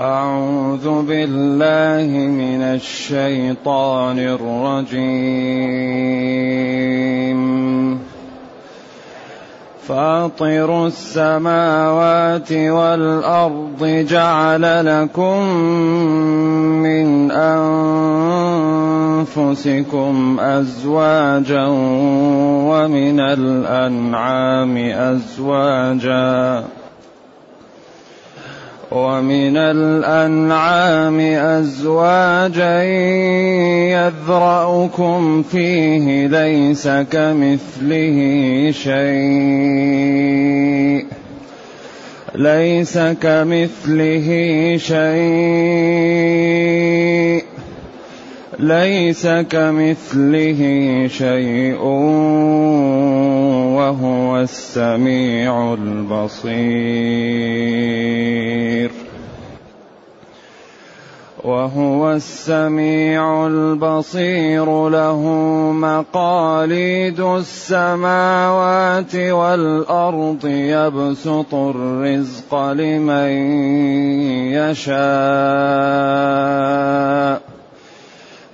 أعوذ بالله من الشيطان الرجيم. فاطر السماوات والأرض جعل لكم من أنفسكم أزواجا ومن الأنعام أزواجا ومن الأنعام أزواجا يذرأكم فيه ليس كمثله شيء. ليس كمثله شيء. ليس كمثله شيء. وهو السميع البصير. وهو السميع البصير له مقاليد السماوات والأرض يبسط الرزق لمن يشاء.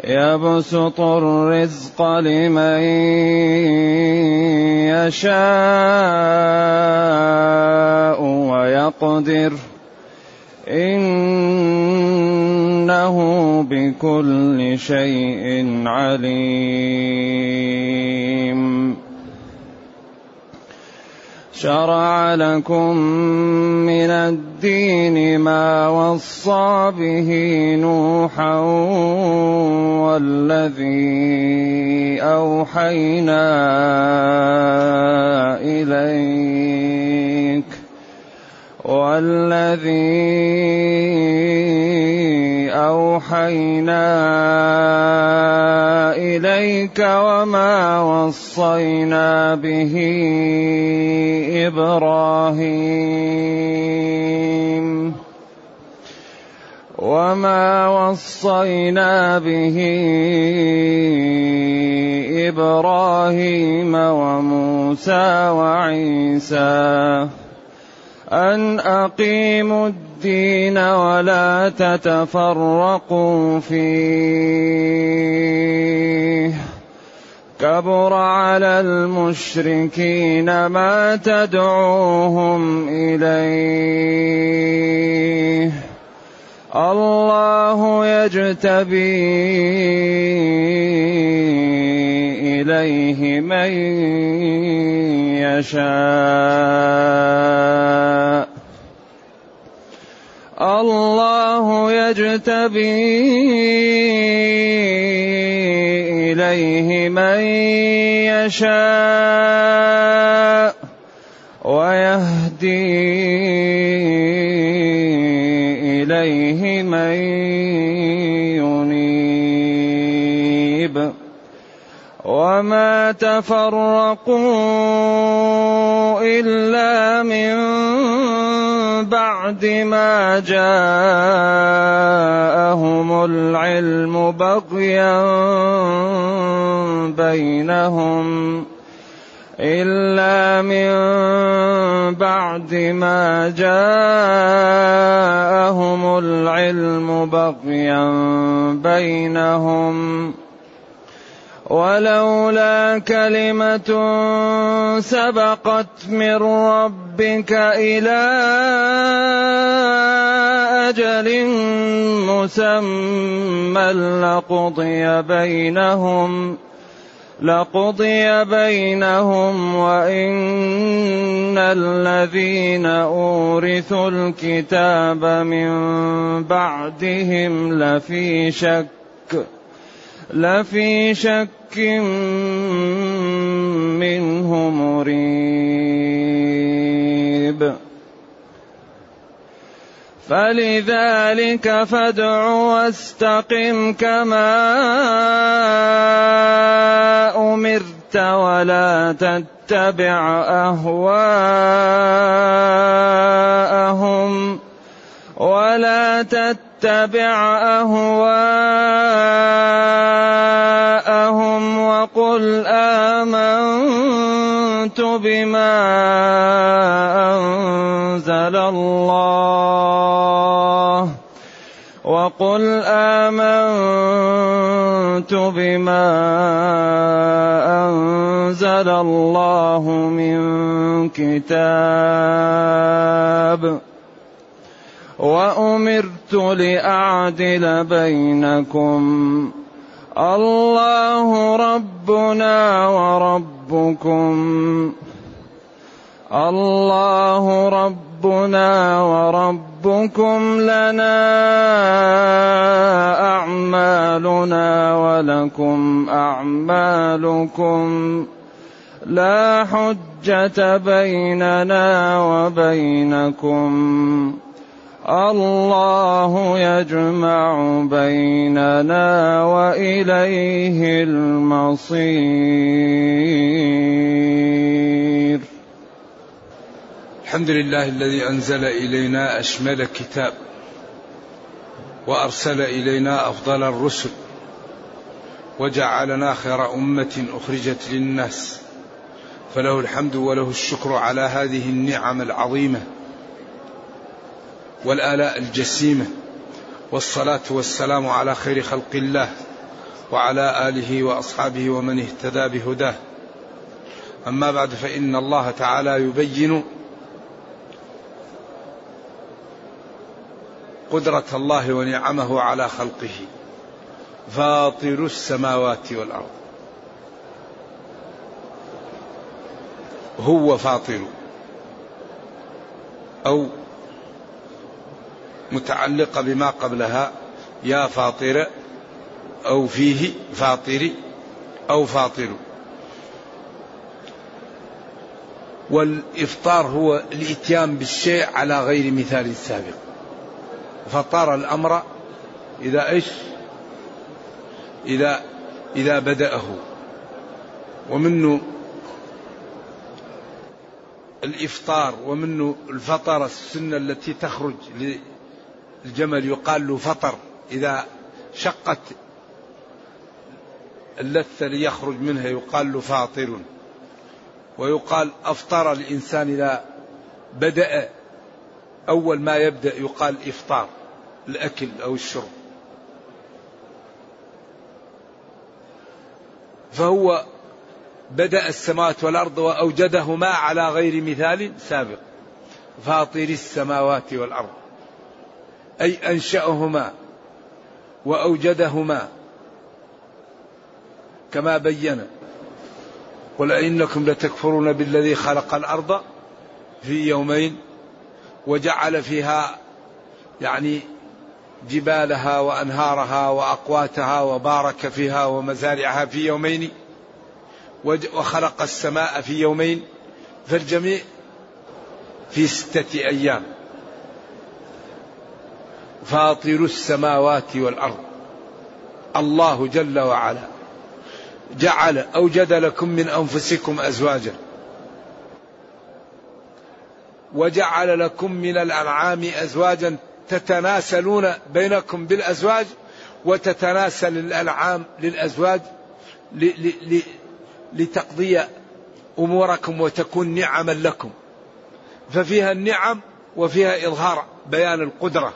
يبسط الرزق لمن يشاء ويقدر. إنه بكل شيء عليم. شرع لكم من الدين ما وصى به نوحا والذي أوحينا إليك والذي أوحينا إليك وما وصينا به إبراهيم. وما وصينا به إبراهيم وموسى وعيسى أن أقيموا الدين ولا تتفرقوا فيه. كبر على المشركين ما تدعوهم إليه. الله يجتبي إليه من يشاء. الله يجتبي إليه من يشاء ويهدي إليه من وما تفرقوا الا من بعد ما جاءهم العلم بغيا بينهم إلا من بعد ما جاءهم العلم بغيا بينهم ولولا كلمة سبقت من ربك إلى أجل مسمى لقضي بينهم لقضي بينهم وإن الذين أورثوا الكتاب من بعدهم لفي شك. لفي شك منه مريب. فلذلك فادع واستقم كما أمرت ولا تتبع أهواءهم ولا تتبع أهواءهم وقل آمنت بما أنزل الله وقل آمنت بما أنزل الله من كتاب وأمرت لأعدل بينكم. الله ربنا وربكم. الله ربنا وربكم لنا أعمالنا ولكم أعمالكم. لا حجة بيننا وبينكم. الله يجمع بيننا وإليه المصير. الحمد لله الذي أنزل إلينا أشمل كتاب وأرسل إلينا أفضل الرسل وجعلنا خير أمة أخرجت للناس. فله الحمد وله الشكر على هذه النعم العظيمة. والآلاء الجسيمة والصلاة والسلام على خير خلق الله وعلى آله وأصحابه ومن اهتدى بهداه. أما بعد فإن الله تعالى يبين قدرة الله ونعمه على خلقه. فاطر السماوات والأرض. هو فاطر. أو متعلقة بما قبلها يا فاطر أو فيه فاطر أو فاطر. والإفطار هو الإتيان بالشيء على غير مثال سابق. فطار الأمر إذا إيش؟ إذا إذا بدأه. ومنه الإفطار ومنه الفطر السنة التي تخرج الجمل يقال له فطر إذا شقت اللثة ليخرج منها يقال له فاطر. ويقال أفطر الإنسان إذا بدأ أول ما يبدأ يقال إفطار الأكل أو الشرب. فهو بدأ السماوات والأرض وأوجدهما على غير مثال سابق فاطر السماوات والأرض. أي أنشأهما وأوجدهما كما بين. قل أئنكم لتكفرون بالذي خلق الأرض في يومين وجعل فيها يعني جبالها وأنهارها وأقواتها وبارك فيها ومزارعها في يومين وخلق السماء في يومين فالجميع في ستة أيام. فاطر السماوات والأرض. الله جل وعلا جعل اوجد لكم من أنفسكم أزواجا. وجعل لكم من الأنعام أزواجا تتناسلون بينكم بالأزواج وتتناسل الأنعام للأزواج لتقضي أموركم وتكون نعما لكم. ففيها النعم وفيها إظهار بيان القدرة.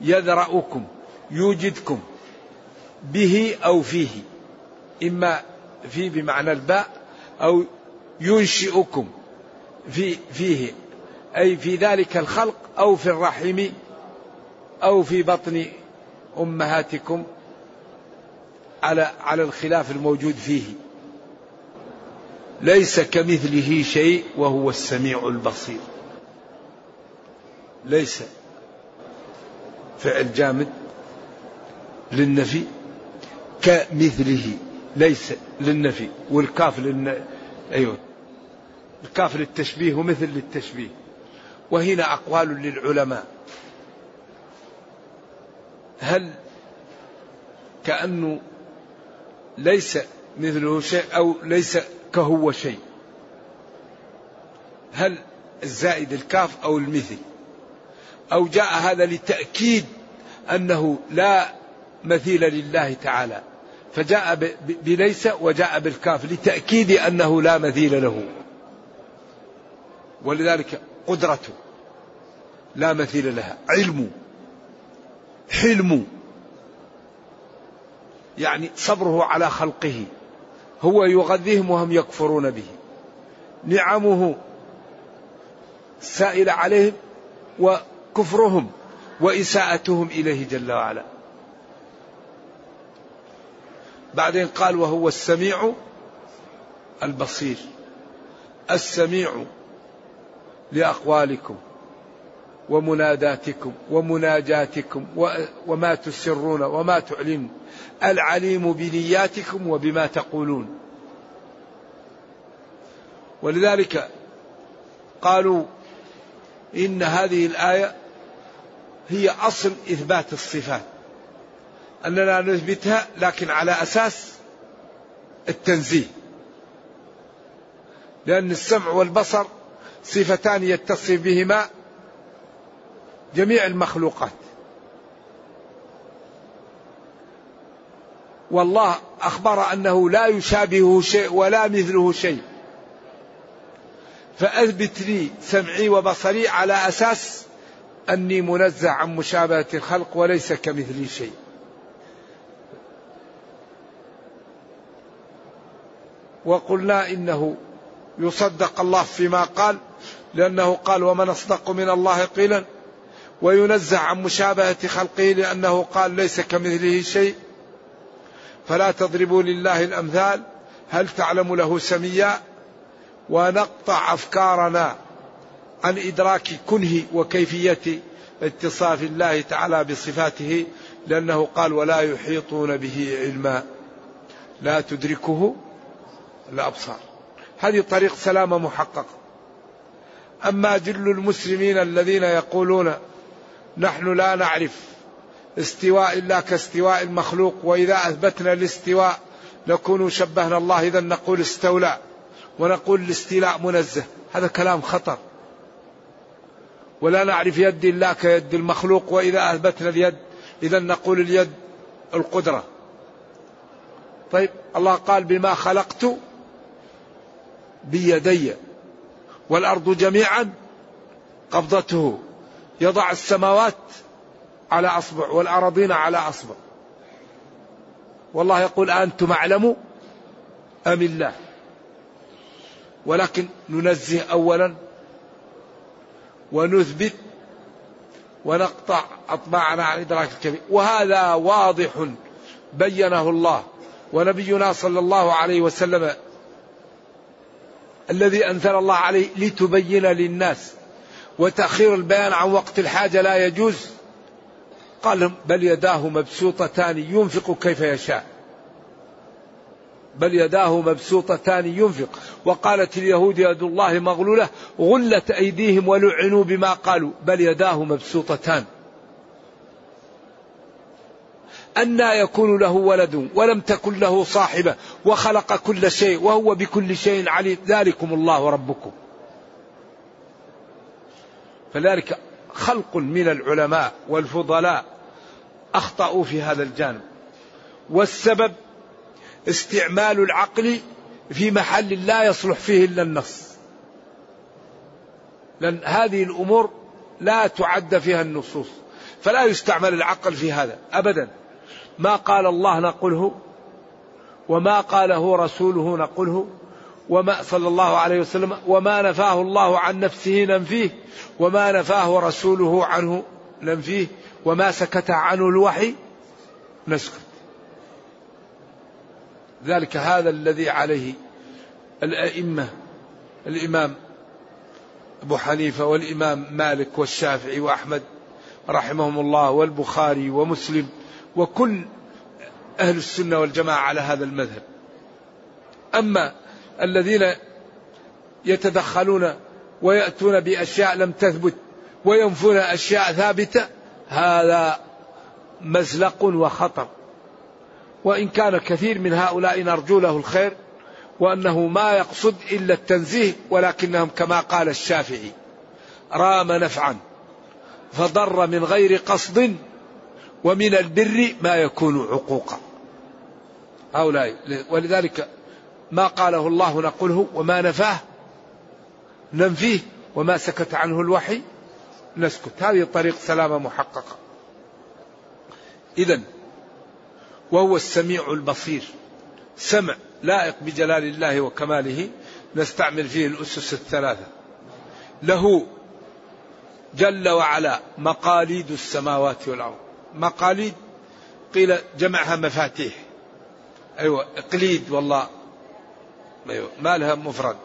يذرأكم يوجدكم به أو فيه إما في بمعنى الباء أو ينشئكم في فيه أي في ذلك الخلق أو في الرحم أو في بطن أمهاتكم على على الخلاف الموجود فيه. ليس كمثله شيء وهو السميع البصير. ليس. فعل جامد للنفي كمثله ليس للنفي والكاف للن... أيوه. الكاف للتشبيه ومثل للتشبيه. وهنا أقوال للعلماء. هل كأنه ليس مثله شيء أو ليس كهو شيء؟ هل الزائد الكاف أو المثل؟ أو جاء هذا لتأكيد أنه لا مثيل لله تعالى فجاء بليس وجاء بالكاف لتأكيد أنه لا مثيل له. ولذلك قدرته لا مثيل لها علم حلم يعني صبره على خلقه هو يغذيهم وهم يكفرون به. نعمه سائلة عليهم وكفرهم وإساءتهم إليه جل وعلا. بعدين قال وهو السميع البصير. السميع لأقوالكم ومناداتكم ومناجاتكم وما تسرون وما تعلنون العليم بنياتكم وبما تقولون. ولذلك قالوا إن هذه الآية هي أصل إثبات الصفات. أننا نثبتها لكن على أساس التنزيه. لأن السمع والبصر صفتان يتصف بهما جميع المخلوقات. والله أخبر أنه لا يشابهه شيء ولا مثله شيء. فأثبت لي سمعي وبصري على أساس أني منزه عن مشابهة الخلق وليس كمثلي شيء. وقلنا إنه يصدق الله فيما قال لأنه قال ومن أصدق من الله قيلا وينزه عن مشابهة خلقه لأنه قال ليس كمثله شيء فلا تضربوا لله الأمثال هل تعلم له سميا؟ ونقطع أفكارنا. عن إدراك كنه وكيفية اتصاف الله تعالى بصفاته لأنه قال ولا يحيطون به علما. لا تدركه الأبصار. هذه طريق سلامة محققة أما جل المسلمين الذين يقولون نحن لا نعرف استواء إلا كاستواء المخلوق وإذا أثبتنا الاستواء نكون شبهنا الله إذا نقول استولى ونقول الاستيلاء منزه. هذا كلام خطر. ولا نعرف يد الله كيد المخلوق وإذا أثبتنا اليد إذا نقول اليد القدرة. طيب الله قال بما خلقت بيدي والأرض جميعا قبضته. يضع السماوات على أصبع والأراضين على أصبع. والله يقول أنتم أعلم أم الله؟ ولكن ننزه أولا ونثبت ونقطع أطباعنا عن إدراك الكبير. وهذا واضح بينه الله ونبينا صلى الله عليه وسلم الذي أنزل الله عليه لتبين للناس وتأخير البيان عن وقت الحاجة لا يجوز. قال بل يداه مبسوطتان ينفق كيف يشاء. بل يداه مبسوطتان ينفق. وقالت اليهود يد الله مغلولة غلت أيديهم ولعنوا بما قالوا بل يداه مبسوطتان. أنى يكون له ولد ولم تكن له صاحبة وخلق كل شيء وهو بكل شيء عليم. ذلكم الله ربكم. فذلك خلق من العلماء والفضلاء أخطأوا في هذا الجانب. والسبب استعمال العقل في محل لا يصلح فيه إلا النص لأن هذه الأمور لا تعد فيها النصوص. فلا يستعمل العقل في هذا أبدا. ما قال الله نقله وما قاله رسوله نقله وما صلى الله عليه وسلم وما نفاه الله عن نفسه ننفيه وما نفاه رسوله عنه ننفيه وما سكت عنه الوحي نسكت. ذلك هذا الذي عليه الأئمة الإمام أبو حنيفة والإمام مالك والشافعي وأحمد رحمهم الله والبخاري ومسلم وكل أهل السنة والجماعة على هذا المذهب. أما الذين يتدخلون ويأتون بأشياء لم تثبت وينفون أشياء ثابتة هذا مزلق وخطر. وإن كان كثير من هؤلاء نرجو له الخير وأنه ما يقصد إلا التنزيه ولكنهم كما قال الشافعي رام نفعا فضر من غير قصد ومن البر ما يكون عقوقا. هؤلاء ولذلك ما قاله الله نقوله وما نفاه ننفيه وما سكت عنه الوحي نسكت. هذه طريق سلامة محققة. إذا وهو السميع البصير. سمع لائق بجلال الله وكماله. نستعمل فيه الأسس الثلاثة. له جل وعلا مقاليد السماوات والأرض. مقاليد قيل جمعها مفاتيح. أيوة إقليد والله. أيوة ما لها مفرد.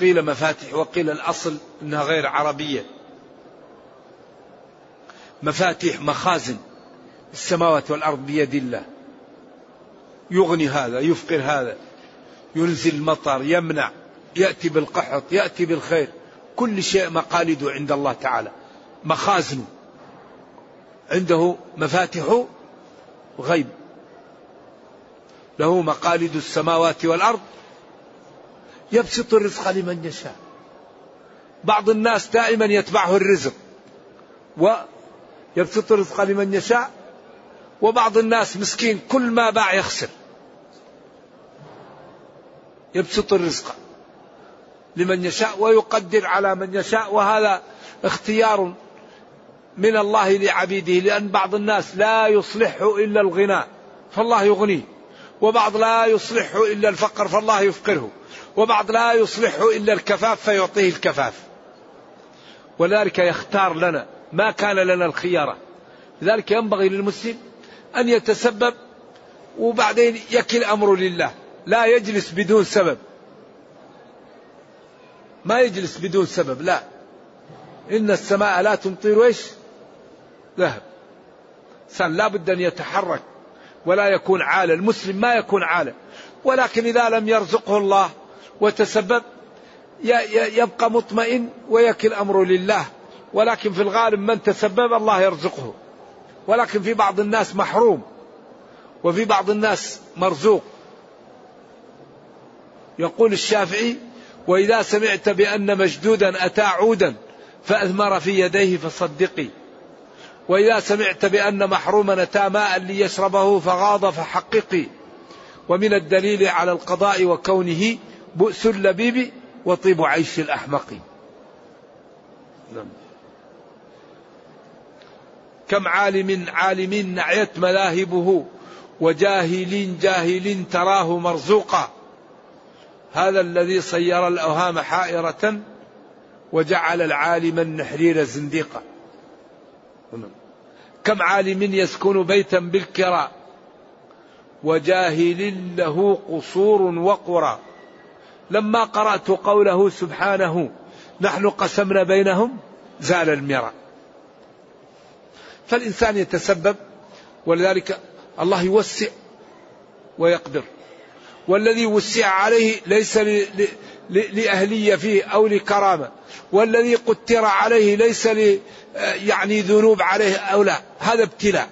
قيل مفاتيح وقيل الأصل أنها غير عربية. مفاتيح مخازن. السماوات والأرض بيد الله. يغني هذا يفقر هذا ينزل المطر يمنع يأتي بالقحط يأتي بالخير. كل شيء مقالده عند الله تعالى. مخازنه. عنده مفاتح غيب. له مقاليد السماوات والأرض. يبسط الرزق لمن يشاء. بعض الناس دائما يتبعه الرزق. ويبسط الرزق لمن يشاء. وبعض الناس مسكين كل ما باع يخسر. يبسط الرزق لمن يشاء ويقدر على من يشاء وهذا اختيار من الله لعبيده لأن بعض الناس لا يصلحه إلا الغنى فالله يغنيه وبعض لا يصلحه إلا الفقر فالله يفقره وبعض لا يصلحه إلا الكفاف فيعطيه الكفاف. ولذلك يختار لنا ما كان لنا الخيارة لذلك ينبغي للمسلم أن يتسبب وبعدين يكل أمره لله. لا يجلس بدون سبب. ما يجلس بدون سبب لا. إن السماء لا تمطر إيش؟ ذهب. إنسان لا بد أن يتحرك ولا يكون عالة المسلم ما يكون عالة ولكن إذا لم يرزقه الله وتسبب يبقى مطمئن ويكل أمره لله. ولكن في الغالب من تسبب الله يرزقه. ولكن في بعض الناس محروم وفي بعض الناس مرزوق. يقول الشافعي وإذا سمعت بأن مشدودا أتى عودا فأثمر في يديه فصدقي. وإذا سمعت بأن محروما أتى ماء ليشربه فغاض فحققي. ومن الدليل على القضاء وكونه بؤس اللبيب وطيب عيش الأحمق نعم. كم عالم عالم نعيت مذاهبه وجاهل جاهل تراه مرزوقا. هذا الذي صير الأوهام حائرة وجعل العالم النحرير زنديقا. كم عالم يسكن بيتا بالكراء وجاهل له قصور وقرى. لما قرأت قوله سبحانه نحن قسمنا بينهم زال المرى فالإنسان يتسبب ولذلك الله يوسع ويقدر. والذي وسع عليه ليس لأهلية فيه أو لكرامة. والذي قتر عليه ليس ل يعني ذنوب عليه أو لا. هذا ابتلاء.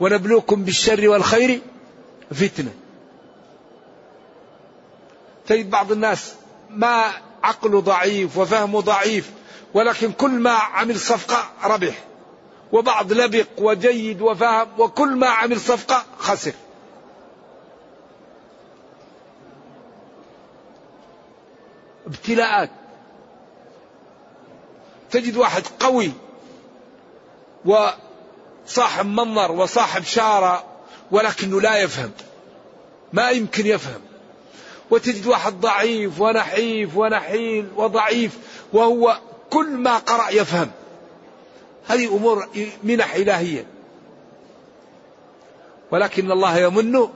ونبلوكم بالشر والخير فتنة. تجد بعض الناس ما عقله ضعيف وفهمه ضعيف ولكن كل ما عمل صفقة ربح. وبعض لبق وجيد وفهم وكل ما عمل صفقة خسر. ابتلاءات. تجد واحد قوي وصاحب منظر وصاحب شارة ولكنه لا يفهم. ما يمكن يفهم. وتجد واحد ضعيف ونحيف ونحيل وضعيف وهو كل ما قرأ يفهم. هذه أمور منح إلهية. ولكن الله يمن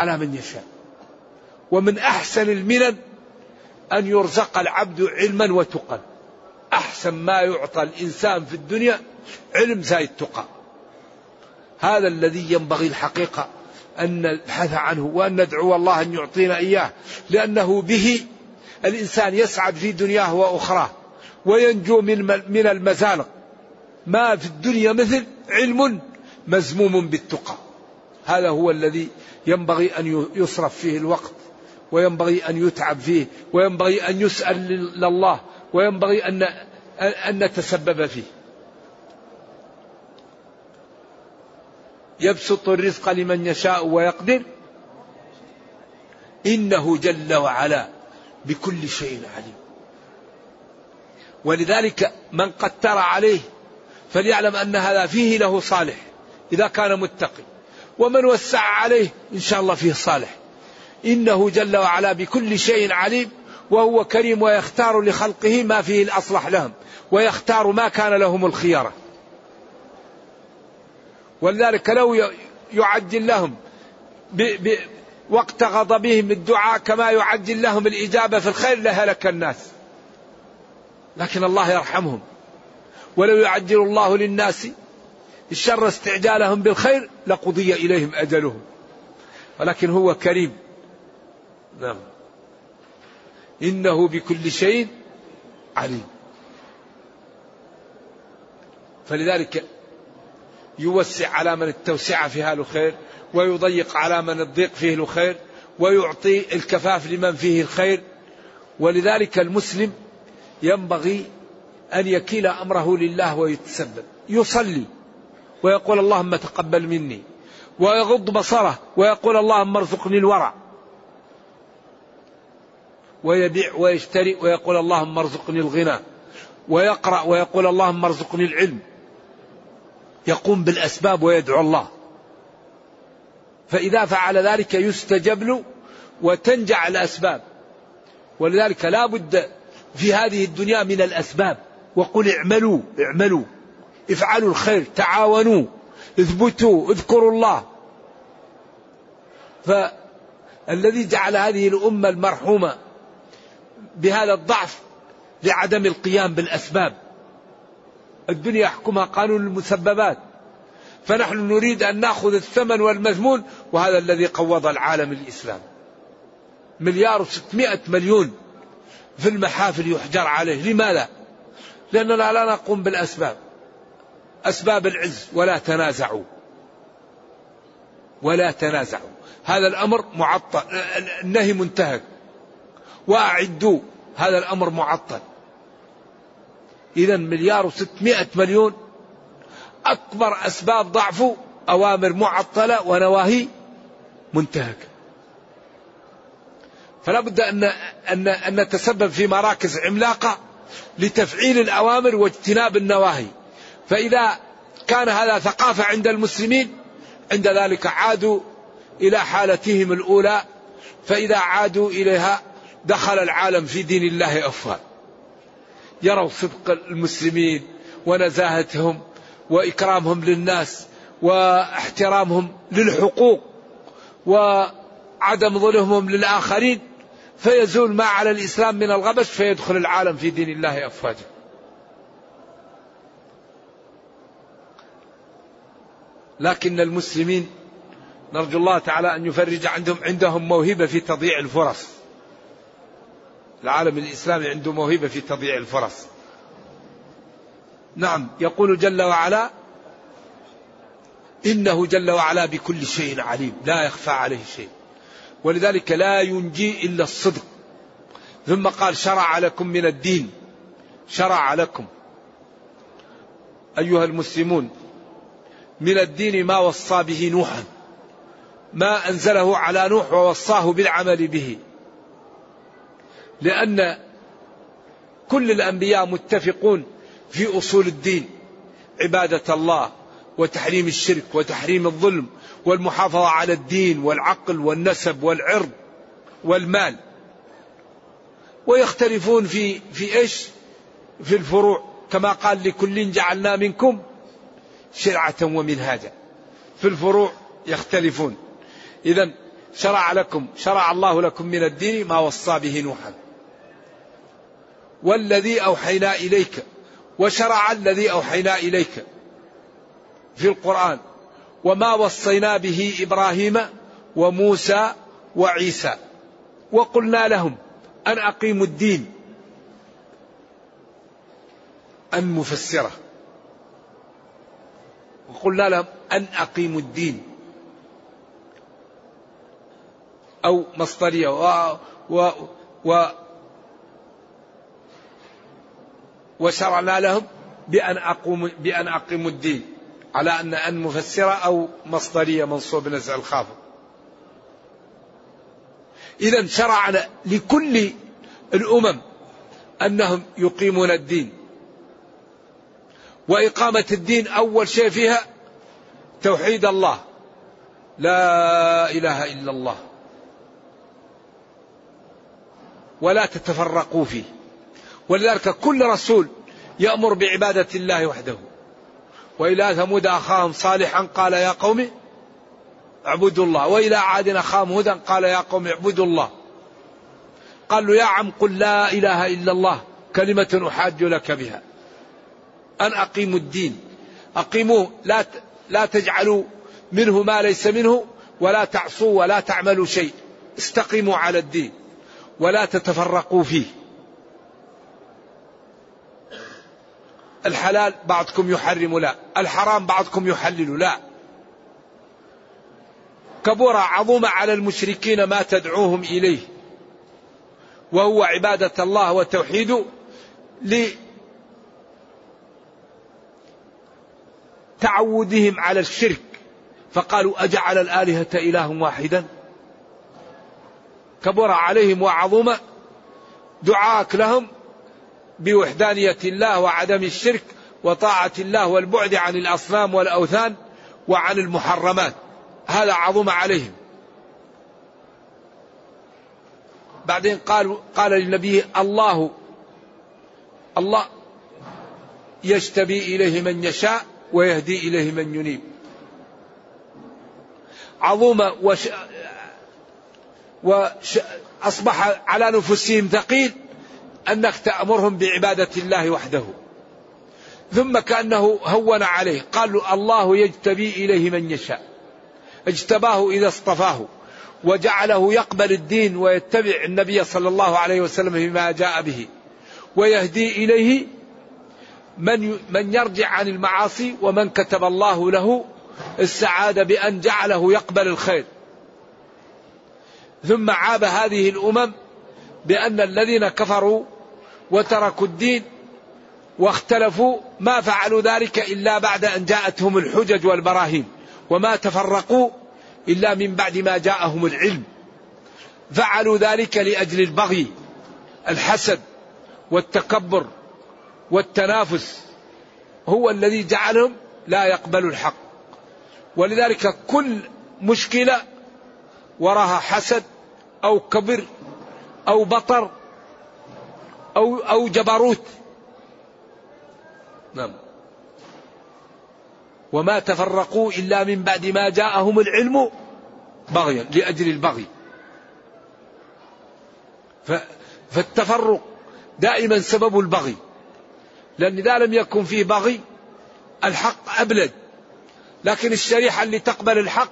على من يشاء. ومن أحسن المنن أن يرزق العبد علما وتقا أحسن ما يعطى الإنسان في الدنيا علم زي التقى هذا الذي ينبغي الحقيقة أن نبحث عنه وأن ندعو الله أن يعطينا إياه. لأنه به الإنسان يسعد في دنياه وأخراه. وينجو من من المزالق. ما في الدنيا مثل علم مزموم بالتقى. هذا هو الذي ينبغي أن يصرف فيه الوقت وينبغي أن يتعب فيه وينبغي أن يسأل لله وينبغي أن أن نتسبب فيه. يبسط الرزق لمن يشاء ويقدر. إنه جل وعلا بكل شيء عليم. ولذلك من قتر عليه فليعلم أن هذا فيه له صالح إذا كان متقي. ومن وسع عليه إن شاء الله فيه صالح. إنه جل وعلا بكل شيء عليم وهو كريم ويختار لخلقه ما فيه الأصلح لهم ويختار ما كان لهم الخيارة ولذلك لو يعجل لهم وقت غضبهم الدعاء كما يعجل لهم الإجابة في الخير لهلك الناس. لكن الله يرحمهم. ولو يعجل الله للناس الشر استعجالهم بالخير لقضي إليهم أجلهم. ولكن هو كريم. نعم. إنه بكل شيء عليم. فلذلك يوسع على من التوسعة فيها الخير ويضيق على من الضيق فيه الخير ويعطي الكفاف لمن فيه الخير. ولذلك المسلم ينبغي أن يكيل أمره لله ويتسبب يصلي ويقول اللهم تقبل مني ويغض بصره ويقول اللهم ارزقني الورع ويبيع ويشتري ويقول اللهم ارزقني الغنى ويقرأ ويقول اللهم ارزقني العلم يقوم بالأسباب ويدعو الله. فإذا فعل ذلك يستجب له وتنجع الأسباب ولذلك لا بد في هذه الدنيا من الأسباب. وقل اعملوا اعملوا. افعلوا الخير تعاونوا. اثبتوا اذكروا الله. فالذي جعل هذه الأمة المرحومة بهذا الضعف لعدم القيام بالأسباب. الدنيا يحكمها قانون المسببات. فنحن نريد أن نأخذ الثمن والمذمون وهذا الذي قوض العالم الإسلامي مليار وستمائة مليون في المحافل يحجر عليه. لماذا؟ لأننا لا نقوم بالأسباب. أسباب العز ولا تنازعوا. ولا تنازعوا. هذا الأمر معطل. النهي منتهك. وأعدوا. هذا الأمر معطل. إذا مليار وستمائة مليون أكبر أسباب ضعفه أوامر معطلة ونواهي منتهكة. فلا بد أن, أن, أن نتسبب في مراكز عملاقة لتفعيل الأوامر واجتناب النواهي. فإذا كان هذا ثقافة عند المسلمين عند ذلك عادوا إلى حالتهم الأولى. فإذا عادوا إليها دخل العالم في دين الله أفواه يروا صدق المسلمين ونزاهتهم وإكرامهم للناس واحترامهم للحقوق وعدم ظلمهم للآخرين. فيزول ما على الإسلام من الغبش فيدخل العالم في دين الله أفواجا. لكن المسلمين نرجو الله تعالى أن يفرج عندهم عندهم موهبة في تضييع الفرص. العالم الإسلامي عنده موهبة في تضييع الفرص. نعم يقول جل وعلا إنه جل وعلا بكل شيء عليم لا يخفى عليه شيء ولذلك لا ينجي إلا الصدق. ثم قال شرع لكم من الدين. شرع لكم. أيها المسلمون من الدين ما وصى به نوحا. ما أنزله على نوح ووصاه بالعمل به. لأن كل الأنبياء متفقون في أصول الدين. عبادة الله وتحريم الشرك وتحريم الظلم والمحافظة على الدين والعقل والنسب والعرض والمال. ويختلفون في في إيش؟ في الفروع. كما قال لكل جعلنا منكم شرعة ومنهاجا. في الفروع يختلفون. إذا شرع لكم شرع الله لكم من الدين ما وصى به نوحا. والذي أوحينا إليك وشرع الذي أوحينا إليك. في القرآن. وما وصينا به إبراهيم وموسى وعيسى. وقلنا لهم أن أقيموا الدين. أن مفسره. وقلنا لهم أن أقيموا الدين. أو مصدرية. و, و, و وشرعنا لهم بأن أقوم بأن أقيموا الدين. على أن أن مفسرة أو مصدرية منصوب نزع الخافض إذا شرعنا لكل الأمم أنهم يقيمون الدين. وإقامة الدين أول شيء فيها توحيد الله. لا إله إلا الله. ولا تتفرقوا فيه. ولذلك كل رسول يأمر بعبادة الله وحده. وإلى ثمود أخاهم صالحا قال يا قوم اعبدوا الله. وإلى عاد أخاهم هدى قال يا قوم اعبدوا الله. قال له يا عم قل لا إله إلا الله كلمة أحاج لك بها. أن أقيموا الدين. أقيموه لا لا تجعلوا منه ما ليس منه ولا تعصوا ولا تعملوا شيء. استقيموا على الدين. ولا تتفرقوا فيه. الحلال بعضكم يحرم لا الحرام بعضكم يحلل لا. كبر عظم على المشركين ما تدعوهم إليه. وهو عبادة الله وتوحيده لتعودهم على الشرك. فقالوا أجعل الآلهة إله واحدا؟ كبر عليهم وعظم دعاك لهم بوحدانية الله وعدم الشرك وطاعة الله والبعد عن الأصنام والأوثان وعن المحرمات. هذا عظم عليهم. بعدين قال قال للنبي الله الله يجتبي إليه من يشاء ويهدي إليه من ينيب. عظوم وش وأصبح على نفوسهم ثقيل أنك تأمرهم بعبادة الله وحده. ثم كأنه هون عليه. قال الله يجتبي إليه من يشاء. اجتباه إذا اصطفاه. وجعله يقبل الدين ويتبع النبي صلى الله عليه وسلم فيما جاء به. ويهدي إليه من من يرجع عن المعاصي ومن كتب الله له السعادة بأن جعله يقبل الخير. ثم عاب هذه الأمم بأن الذين كفروا وتركوا الدين واختلفوا ما فعلوا ذلك إلا بعد أن جاءتهم الحجج والبراهين وما تفرقوا إلا من بعد ما جاءهم العلم. فعلوا ذلك لأجل البغي الحسد والتكبر والتنافس هو الذي جعلهم لا يقبلوا الحق. ولذلك كل مشكلة وراها حسد أو كبر أو بطر أو أو جبروت. نعم. وما تفرقوا إلا من بعد ما جاءهم العلم بغيا لأجل البغي. فالتفرق دائما سبب البغي. لأن إذا لم يكن فيه بغي الحق أبلد. لكن الشريحة اللي تقبل الحق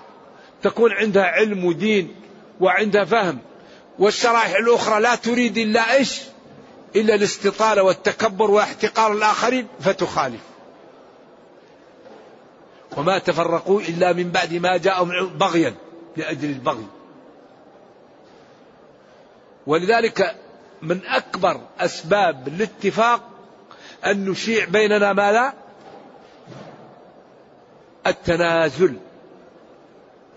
تكون عندها علم ودين وعندها فهم. والشرائح الأخرى لا تريد إلا إيش؟ إلا الاستطالة والتكبر واحتقار الآخرين فتخالف. وما تفرقوا إلا من بعد ما جاءهم بغيا لأجل البغي. ولذلك من أكبر أسباب الاتفاق أن نشيع بيننا ما لا؟ التنازل.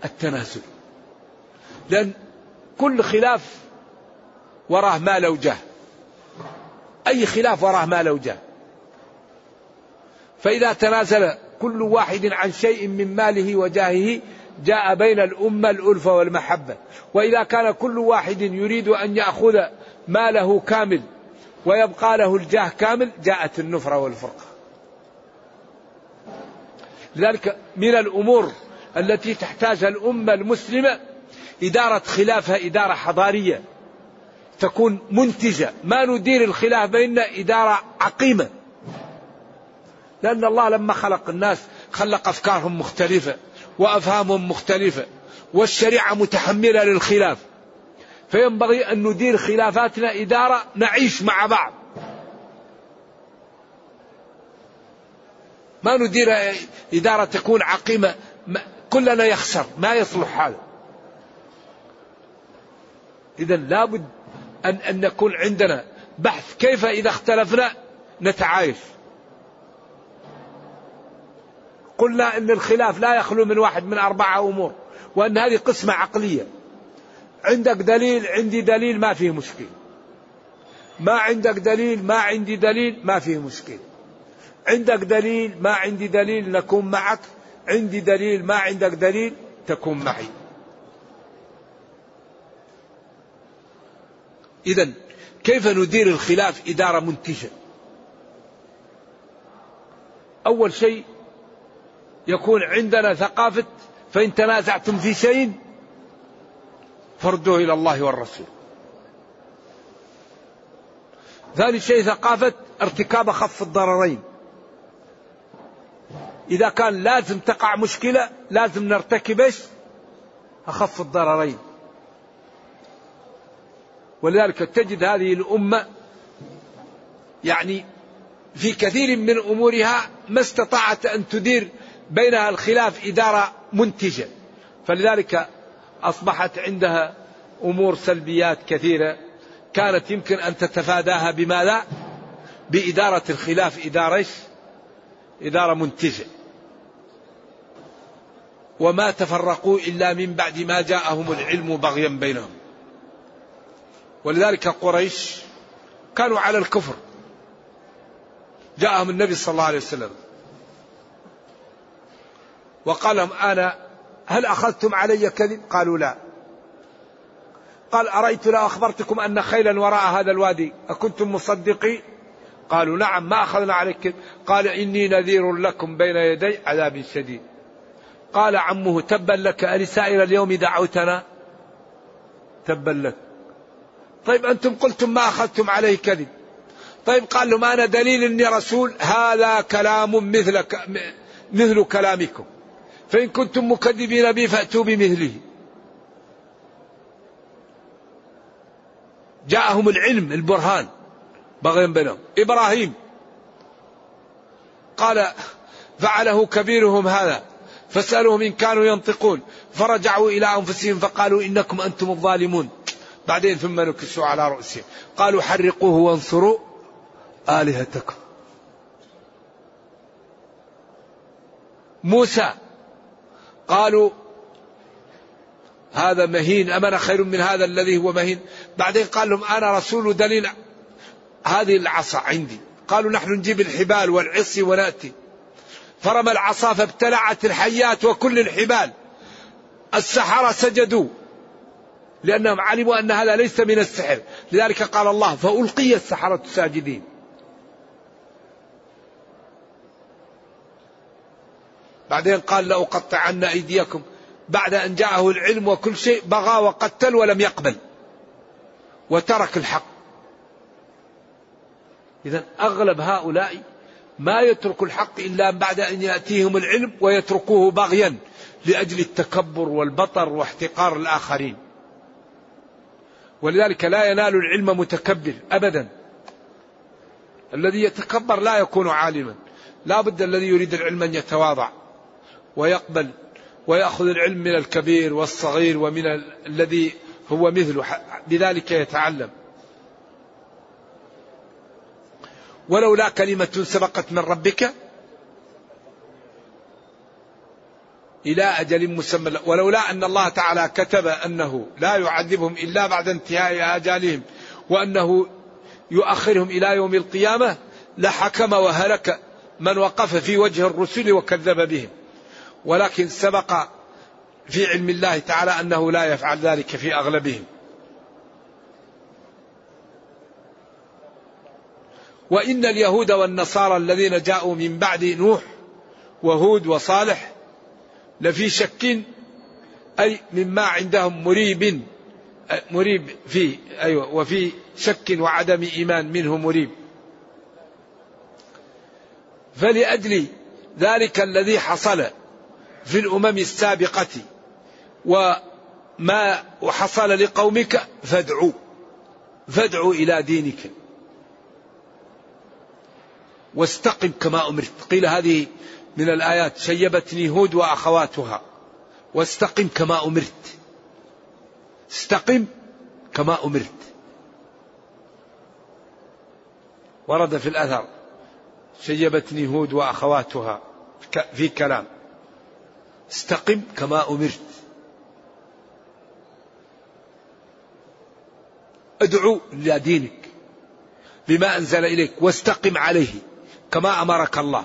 التنازل. لأن كل خلاف وراه ما لو جاه أي خلاف وراه ما لو جاه فإذا تنازل كل واحد عن شيء من ماله وجاهه جاء بين الأمة الألفة والمحبة. وإذا كان كل واحد يريد أن يأخذ ماله كامل ويبقى له الجاه كامل جاءت النفرة والفرقة. لذلك من الأمور التي تحتاجها الأمة المسلمة إدارة خلافها إدارة حضارية. تكون منتجة. ما ندير الخلاف بيننا إدارة عقيمة. لأن الله لما خلق الناس خلق أفكارهم مختلفة وأفهامهم مختلفة والشريعة متحملة للخلاف. فينبغي أن ندير خلافاتنا إدارة نعيش مع بعض. ما ندير إدارة تكون عقيمة. كلنا يخسر. ما يصلح هذا. إذا لابد أن, أن نكون عندنا بحث كيف إذا اختلفنا نتعايش. قلنا أن الخلاف لا يخلو من واحد من أربعة أمور وأن هذه قسمة عقلية. عندك دليل عندي دليل ما فيه مشكلة. ما عندك دليل ما عندي دليل ما فيه مشكلة. عندك دليل ما عندي دليل نكون معك. عندي دليل ما عندك دليل تكون معي. إذا كيف ندير الخلاف إدارة منتجة؟ أول شيء يكون عندنا ثقافة فإن تنازعتم في شيء فردوه إلى الله والرسول. ثاني شيء ثقافة ارتكاب أخف الضررين. إذا كان لازم تقع مشكلة لازم نرتكب أخف الضررين. ولذلك تجد هذه الأمة يعني في كثير من أمورها ما استطاعت أن تدير بينها الخلاف إدارة منتجة. فلذلك أصبحت عندها أمور سلبيات كثيرة كانت يمكن أن تتفاداها بماذا؟ بإدارة الخلاف إدارة إدارة منتجة. وما تفرقوا إلا من بعد ما جاءهم العلم بغيا بينهم. ولذلك قريش كانوا على الكفر. جاءهم النبي صلى الله عليه وسلم وقال لهم أنا هل أخذتم علي كذب؟ قالوا لا. قال أرأيت لو أخبرتكم أن خيلا وراء هذا الوادي أكنتم مصدقين؟ قالوا نعم ما أخذنا عليك كذب. قال إني نذير لكم بين يدي عذاب شديد. قال عمه تبا لك ألسائر اليوم دعوتنا؟ تبا لك. طيب أنتم قلتم ما أخذتم عليه كذب. طيب قال لهم أنا دليل أني رسول هذا كلام مثل مثل كلامكم. فإن كنتم مكذبين بي فأتوا بمثله. جاءهم العلم البرهان. بغيا بينهم. إبراهيم. قال فعله كبيرهم هذا. فسألوهم إن كانوا ينطقون. فرجعوا إلى أنفسهم فقالوا إنكم أنتم الظالمون. بعدين ثم نكسوا على رؤوسهم قالوا حرقوه وانصروا آلهتكم. موسى قالوا هذا مهين أم أنا خير من هذا الذي هو مهين؟ بعدين قال لهم أنا رسول دليل هذه العصا عندي. قالوا نحن نجيب الحبال والعصي ونأتي. فرمى العصا فابتلعت الحيات وكل الحبال. السحرة سجدوا. لأنهم علموا أن هذا ليس من السحر. لذلك قال الله فألقي السحرة ساجدين بعدين قال لأقطعن أيديكم. بعد أن جاءه العلم وكل شيء بغى وقتل ولم يقبل. وترك الحق. إذا أغلب هؤلاء ما يترك الحق إلا بعد أن يأتيهم العلم ويتركوه بغيا لأجل التكبر والبطر واحتقار الآخرين. ولذلك لا ينال العلم متكبر أبدا. الذي يتكبر لا يكون عالما. لا بد الذي يريد العلم أن يتواضع ويقبل ويأخذ العلم من الكبير والصغير ومن الذي هو مثله. بذلك يتعلم. ولولا كلمة سبقت من ربك إلى أجل مسمى ولولا أن الله تعالى كتب أنه لا يعذبهم إلا بعد انتهاء آجالهم وأنه يؤخرهم إلى يوم القيامة لحكم وهلك من وقف في وجه الرسل وكذب بهم. ولكن سبق في علم الله تعالى أنه لا يفعل ذلك في أغلبهم. وإن اليهود والنصارى الذين جاءوا من بعد نوح وهود وصالح لفي شك أي مما عندهم مريب مريب فيه أيوة وفي شك وعدم إيمان منه مريب. فلأجل ذلك الذي حصل في الأمم السابقة وما حصل لقومك فادعوا فادعوا إلى دينك. واستقم كما أمرت. قيل هذه من الآيات شيبتني هود وأخواتها. واستقم كما أمرت. استقم كما أمرت. ورد في الأثر شيبتني هود وأخواتها. في كلام. استقم كما أمرت. ادعو إلى دينك بما أنزل إليك واستقم عليه كما أمرك الله.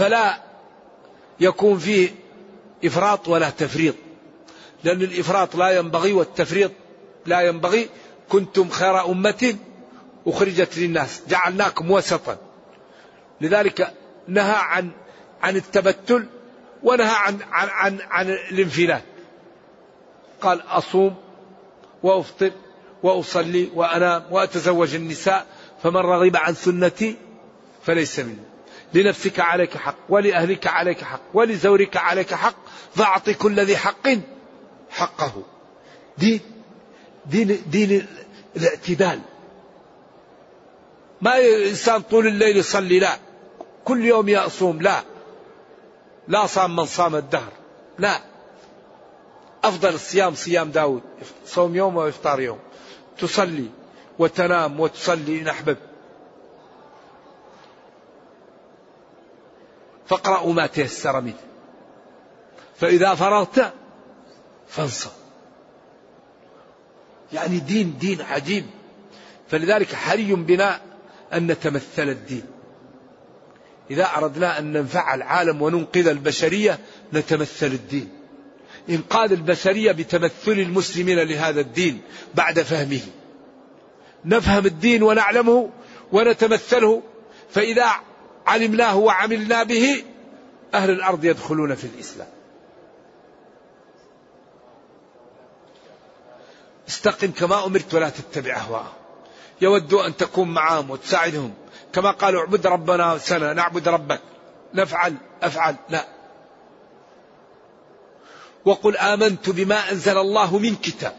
فلا يكون فيه إفراط ولا تفريط. لأن الإفراط لا ينبغي والتفريط لا ينبغي. كنتم خير أمة أخرجت للناس. جعلناكم وسطا. لذلك نهى عن عن التبتل ونهى عن عن عن, عن الانفلات. قال أصوم وأفطر وأصلي وأنام وأتزوج النساء فمن رغب عن سنتي فليس مني. لنفسك عليك حق ولأهلك عليك حق ولزورك عليك حق فأعط كل ذي حق حقه. دين دين دين الاعتدال. ما إنسان طول الليل يصلي؟ لا. كل يوم يصوم؟ لا. لا صام من صام الدهر؟ لا. أفضل الصيام صيام داود. صوم يوم وإفطار يوم. تصلي وتنام وتصلي إن أحببت. فاقرأوا ما تيسر منه. فإذا فرغت فانصب. يعني دين دين عجيب. فلذلك حري بنا أن نتمثل الدين. إذا أردنا أن ننفع العالم وننقذ البشرية نتمثل الدين. إنقاذ البشرية بتمثل المسلمين لهذا الدين بعد فهمه. نفهم الدين ونعلمه ونتمثله. فإذا علمناه وعملنا به أهل الأرض يدخلون في الإسلام. استقم كما أمرت ولا تتبع أهواءهم. يودوا أن تكون معهم وتساعدهم. كما قالوا اعبد ربنا سنة نعبد ربك. نفعل أفعل. لا. وقل آمنت بما أنزل الله من كتاب.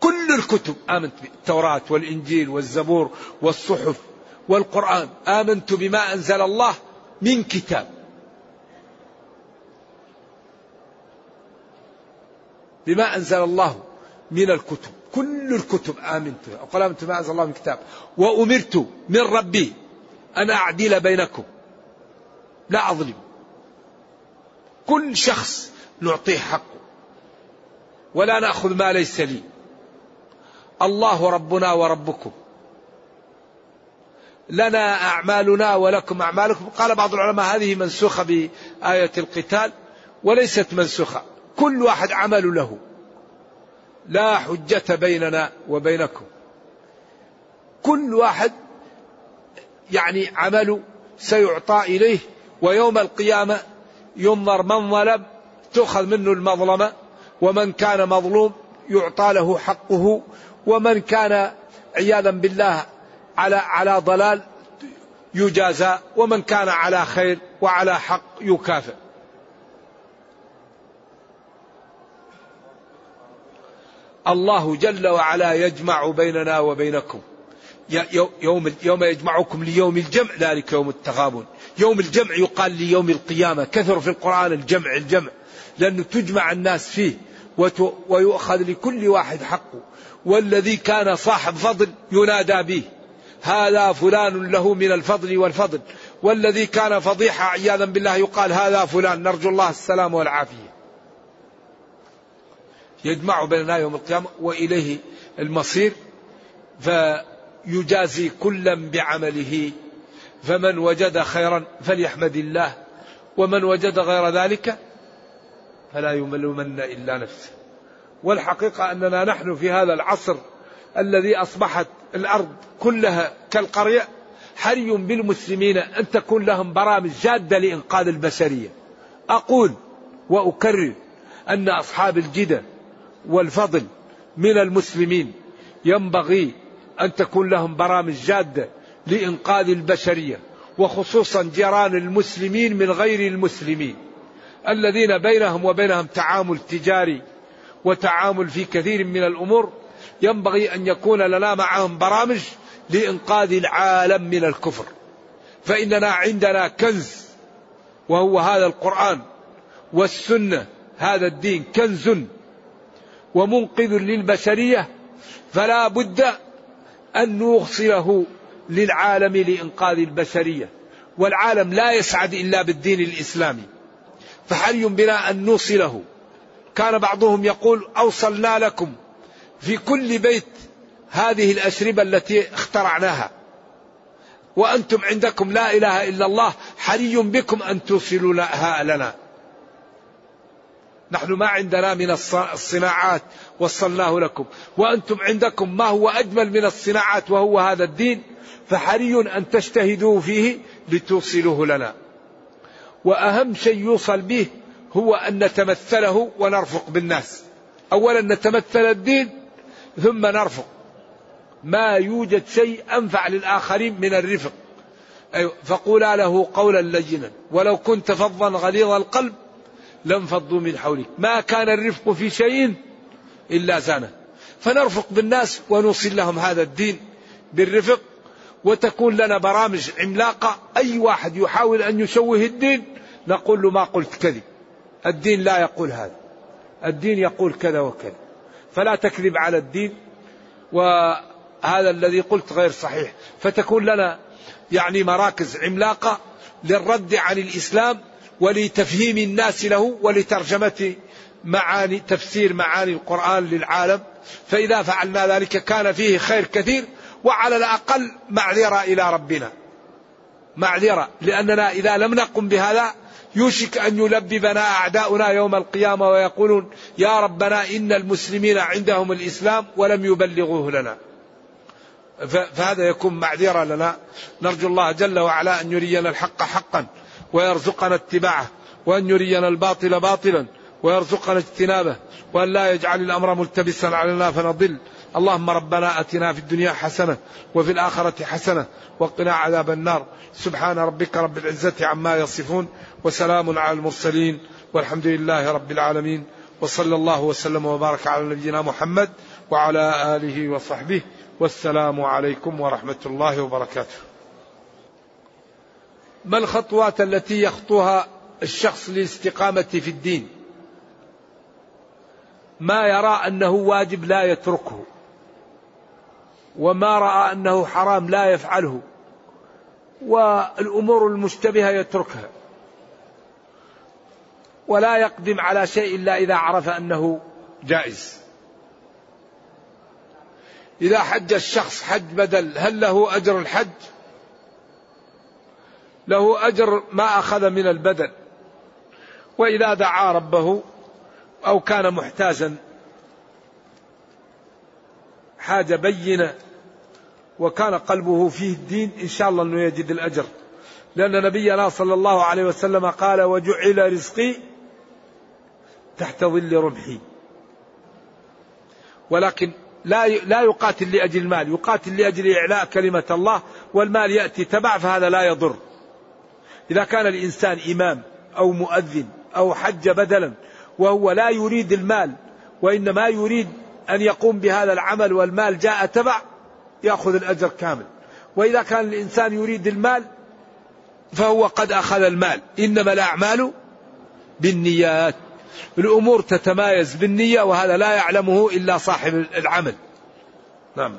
كل الكتب. آمنت بالتوراة والإنجيل والزبور والصحف. والقرآن. آمنت بما أنزل الله من كتاب. بما أنزل الله من الكتب. كل الكتب آمنت. قل آمنت بما أنزل الله من كتاب. وأمرت من ربي أن أعدل بينكم. لا أظلم. كل شخص نعطيه حقه. ولا نأخذ ما ليس لي. الله ربنا وربكم. لنا أعمالنا ولكم أعمالكم. قال بعض العلماء هذه منسوخة بآية القتال وليست منسوخة. كل واحد عمل له. لا حجة بيننا وبينكم. كل واحد يعني عمله سيعطى إليه ويوم القيامة ينظر من ظلم تؤخذ منه المظلمة ومن كان مظلوم يعطى له حقه ومن كان عياذا بالله على على ضلال يجازى ومن كان على خير وعلى حق يكافئ. الله جل وعلا يجمع بيننا وبينكم. يوم يوم يجمعكم ليوم الجمع ذلك يوم التغابن. يوم الجمع يقال ليوم القيامة. كثر في القرآن الجمع الجمع. لأنه تجمع الناس فيه ويؤخذ لكل واحد حقه. والذي كان صاحب فضل ينادى به. هذا فلان له من الفضل والفضل. والذي كان فضيحة عياذا بالله يقال هذا فلان. نرجو الله السلام والعافية. يجمع بيننا يوم القيامة وإليه المصير. فيجازي كلا بعمله. فمن وجد خيرا فليحمد الله. ومن وجد غير ذلك فلا يملمن إلا نفسه. والحقيقة أننا نحن في هذا العصر الذي أصبحت الأرض كلها كالقرية حري بالمسلمين أن تكون لهم برامج جادة لإنقاذ البشرية. أقول وأكرر أن أصحاب الجدة والفضل من المسلمين ينبغي أن تكون لهم برامج جادة لإنقاذ البشرية وخصوصا جيران المسلمين من غير المسلمين. الذين بينهم وبينهم تعامل تجاري وتعامل في كثير من الأمور ينبغي أن يكون لنا معهم برامج لإنقاذ العالم من الكفر. فإننا عندنا كنز وهو هذا القرآن والسنة هذا الدين كنز ومنقذ للبشرية فلا بد أن نوصله للعالم لإنقاذ البشرية. والعالم لا يسعد إلا بالدين الإسلامي. فحري بنا أن نوصله. كان بعضهم يقول أوصلنا لكم. في كل بيت هذه الأشربة التي اخترعناها. وأنتم عندكم لا إله إلا الله حري بكم أن توصلوا لنا. نحن ما عندنا من الصناعات وصلناه لكم. وأنتم عندكم ما هو أجمل من الصناعات وهو هذا الدين. فحري أن تجتهدوا فيه لتوصلوه لنا. وأهم شيء يوصل به هو أن نتمثله ونرفق بالناس. أولا نتمثل الدين ثم نرفق ما يوجد شيء أنفع للآخرين من الرفق. أيوة فقولا له قولا لينا ولو كنت فظا غليظ القلب لانفضوا من حولك. ما كان الرفق في شيء إلا زانه فنرفق بالناس ونوصل لهم هذا الدين بالرفق. وتكون لنا برامج عملاقة. أي واحد يحاول أن يشوه الدين نقول له ما قلت كذب. الدين لا يقول هذا. الدين يقول كذا وكذا. فلا تكذب على الدين وهذا الذي قلت غير صحيح. فتكون لنا يعني مراكز عملاقة للرد عن الإسلام ولتفهيم الناس له ولترجمة معاني تفسير معاني القرآن للعالم. فإذا فعلنا ذلك كان فيه خير كثير وعلى الأقل معذرة إلى ربنا. معذرة لأننا إذا لم نقم بهذا يوشك أن يلببنا أعداؤنا يوم القيامة ويقولون يا ربنا إن المسلمين عندهم الإسلام ولم يبلغوه لنا. فهذا يكون معذرة لنا. نرجو الله جل وعلا أن يرينا الحق حقا ويرزقنا اتباعه وأن يرينا الباطل باطلا ويرزقنا اجتنابه وأن لا يجعل الأمر ملتبسا علينا فنضل. اللهم ربنا آتنا في الدنيا حسنة وفي الآخرة حسنة وقنا عذاب النار سبحان ربك رب العزة عما يصفون وسلام على المرسلين والحمد لله رب العالمين وصلى الله وسلم وبارك على نبينا محمد وعلى آله وصحبه والسلام عليكم ورحمة الله وبركاته. ما الخطوات التي يخطوها الشخص للاستقامه في الدين؟ ما يرى أنه واجب لا يتركه وما رأى أنه حرام لا يفعله والأمور المشتبهة يتركها. ولا يقدم على شيء إلا إذا عرف أنه جائز. إذا حج الشخص حج بدل هل له أجر الحج؟ له أجر ما أخذ من البدل وإذا دعا ربه أو كان محتاجا حاجة بينة وكان قلبه فيه الدين إن شاء الله أنه يجد الأجر لأن نبينا صلى الله عليه وسلم قال وجعل رزقي تحت ظل رمحي ولكن لا لا يقاتل لأجل المال، يقاتل لأجل إعلاء كلمة الله والمال يأتي تبع فهذا لا يضر. إذا كان الإنسان إمام أو مؤذن أو حج بدلا وهو لا يريد المال وإنما يريد أن يقوم بهذا العمل والمال جاء تبع يأخذ الأجر كامل. وإذا كان الإنسان يريد المال فهو قد أخذ المال. إنما الأعمال بالنيات. الأمور تتمايز بالنية وهذا لا يعلمه إلا صاحب العمل. نعم.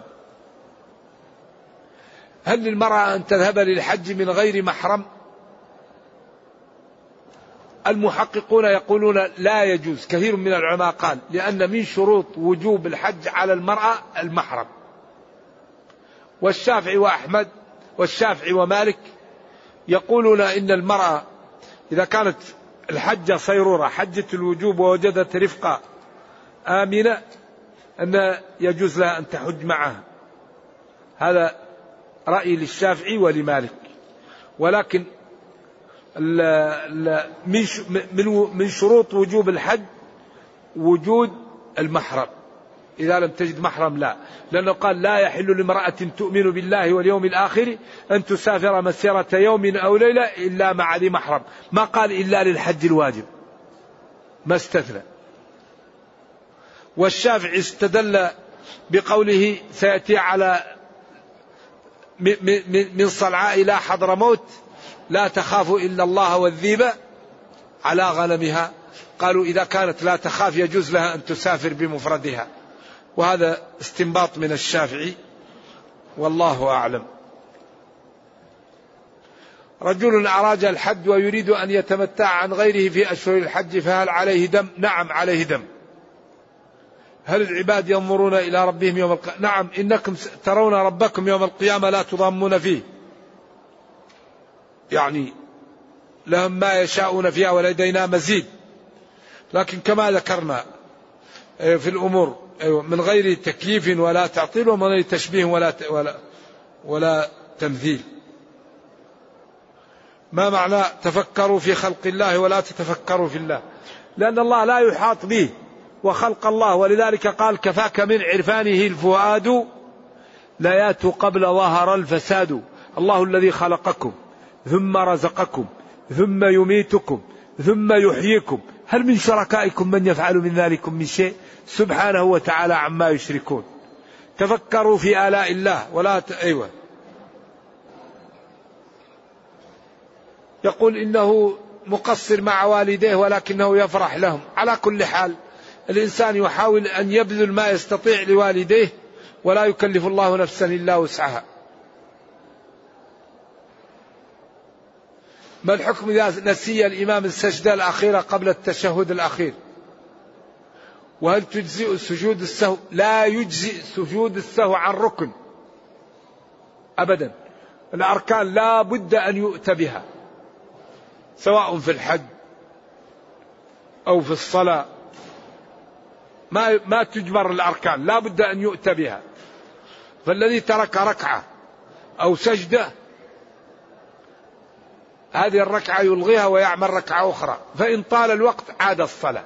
هل للمرأة أن تذهب للحج من غير محرم؟ المحققون يقولون لا يجوز. كثير من العلماء قال لأن من شروط وجوب الحج على المرأة المحرم. والشافعي وأحمد والشافعي ومالك يقولون إن المرأة إذا كانت الحجة صيرورة حجة الوجوب ووجدت رفقة آمنة أن يجوز لها أن تحج معها. هذا رأي للشافعي ولمالك. ولكن من شروط وجوب الحج وجود المحرم. إذا لم تجد محرم لا. لأنه قال لا يحل لامرأة تؤمن بالله واليوم الآخر أن تسافر مسيرة يوم أو ليلة إلا مع ذي محرم. ما قال إلا للحج الواجب. ما استثنى. والشافعي استدل بقوله سيأتي على من صنعاء إلى حضرموت لا تخاف إلا الله والذيب على غنمها. قالوا إذا كانت لا تخاف يجوز لها أن تسافر بمفردها. وهذا استنباط من الشافعي والله أعلم. رجل أراج الحج ويريد أن يتمتع عن غيره في أشهر الحج فهل عليه دم؟ نعم عليه دم. هل العباد ينظرون إلى ربهم يوم القيامة نعم إنكم ترون ربكم يوم القيامة لا تضامون فيه يعني لهم ما يشاءون فيها ولدينا مزيد لكن كما ذكرنا آه، في الأمور آه، من غير تكييف ولا تعطيل ومن غير تشبيه ولا ولا ولا تمثيل. ما معنى تفكروا في خلق الله ولا تتفكروا في الله؟ لأن الله لا يحاط به وخلق الله ولذلك قال كفاك من عرفانه الفؤاد لا قبل ظهر الفساد. الله الذي خلقكم ثم رزقكم ثم يميتكم ثم يحييكم هل من شركائكم من يفعل من ذلك من شيء؟ سبحانه وتعالى عما يشركون. تفكروا في آلاء الله ولا ت... أيوة. يقول إنه مقصر مع والديه ولكنه يفرح لهم. على كل حال الإنسان يحاول أن يبذل ما يستطيع لوالديه ولا يكلف الله نفسا إلا وسعها. ما الحكم إذا نسي الإمام السجدة الأخيرة قبل التشهد الأخير؟ وهل تجزئ سجود السهو؟ لا يجزئ سجود السهو عن ركن. أبدا. الأركان لا بد أن يؤتى بها. سواء في الحج أو في الصلاة. ما ما تجبر الأركان. لا بد أن يؤتى بها. فالذي ترك ركعة أو سجدة هذه الركعة يلغيها ويعمل ركعة أخرى. فإن طال الوقت عاد الصلاة.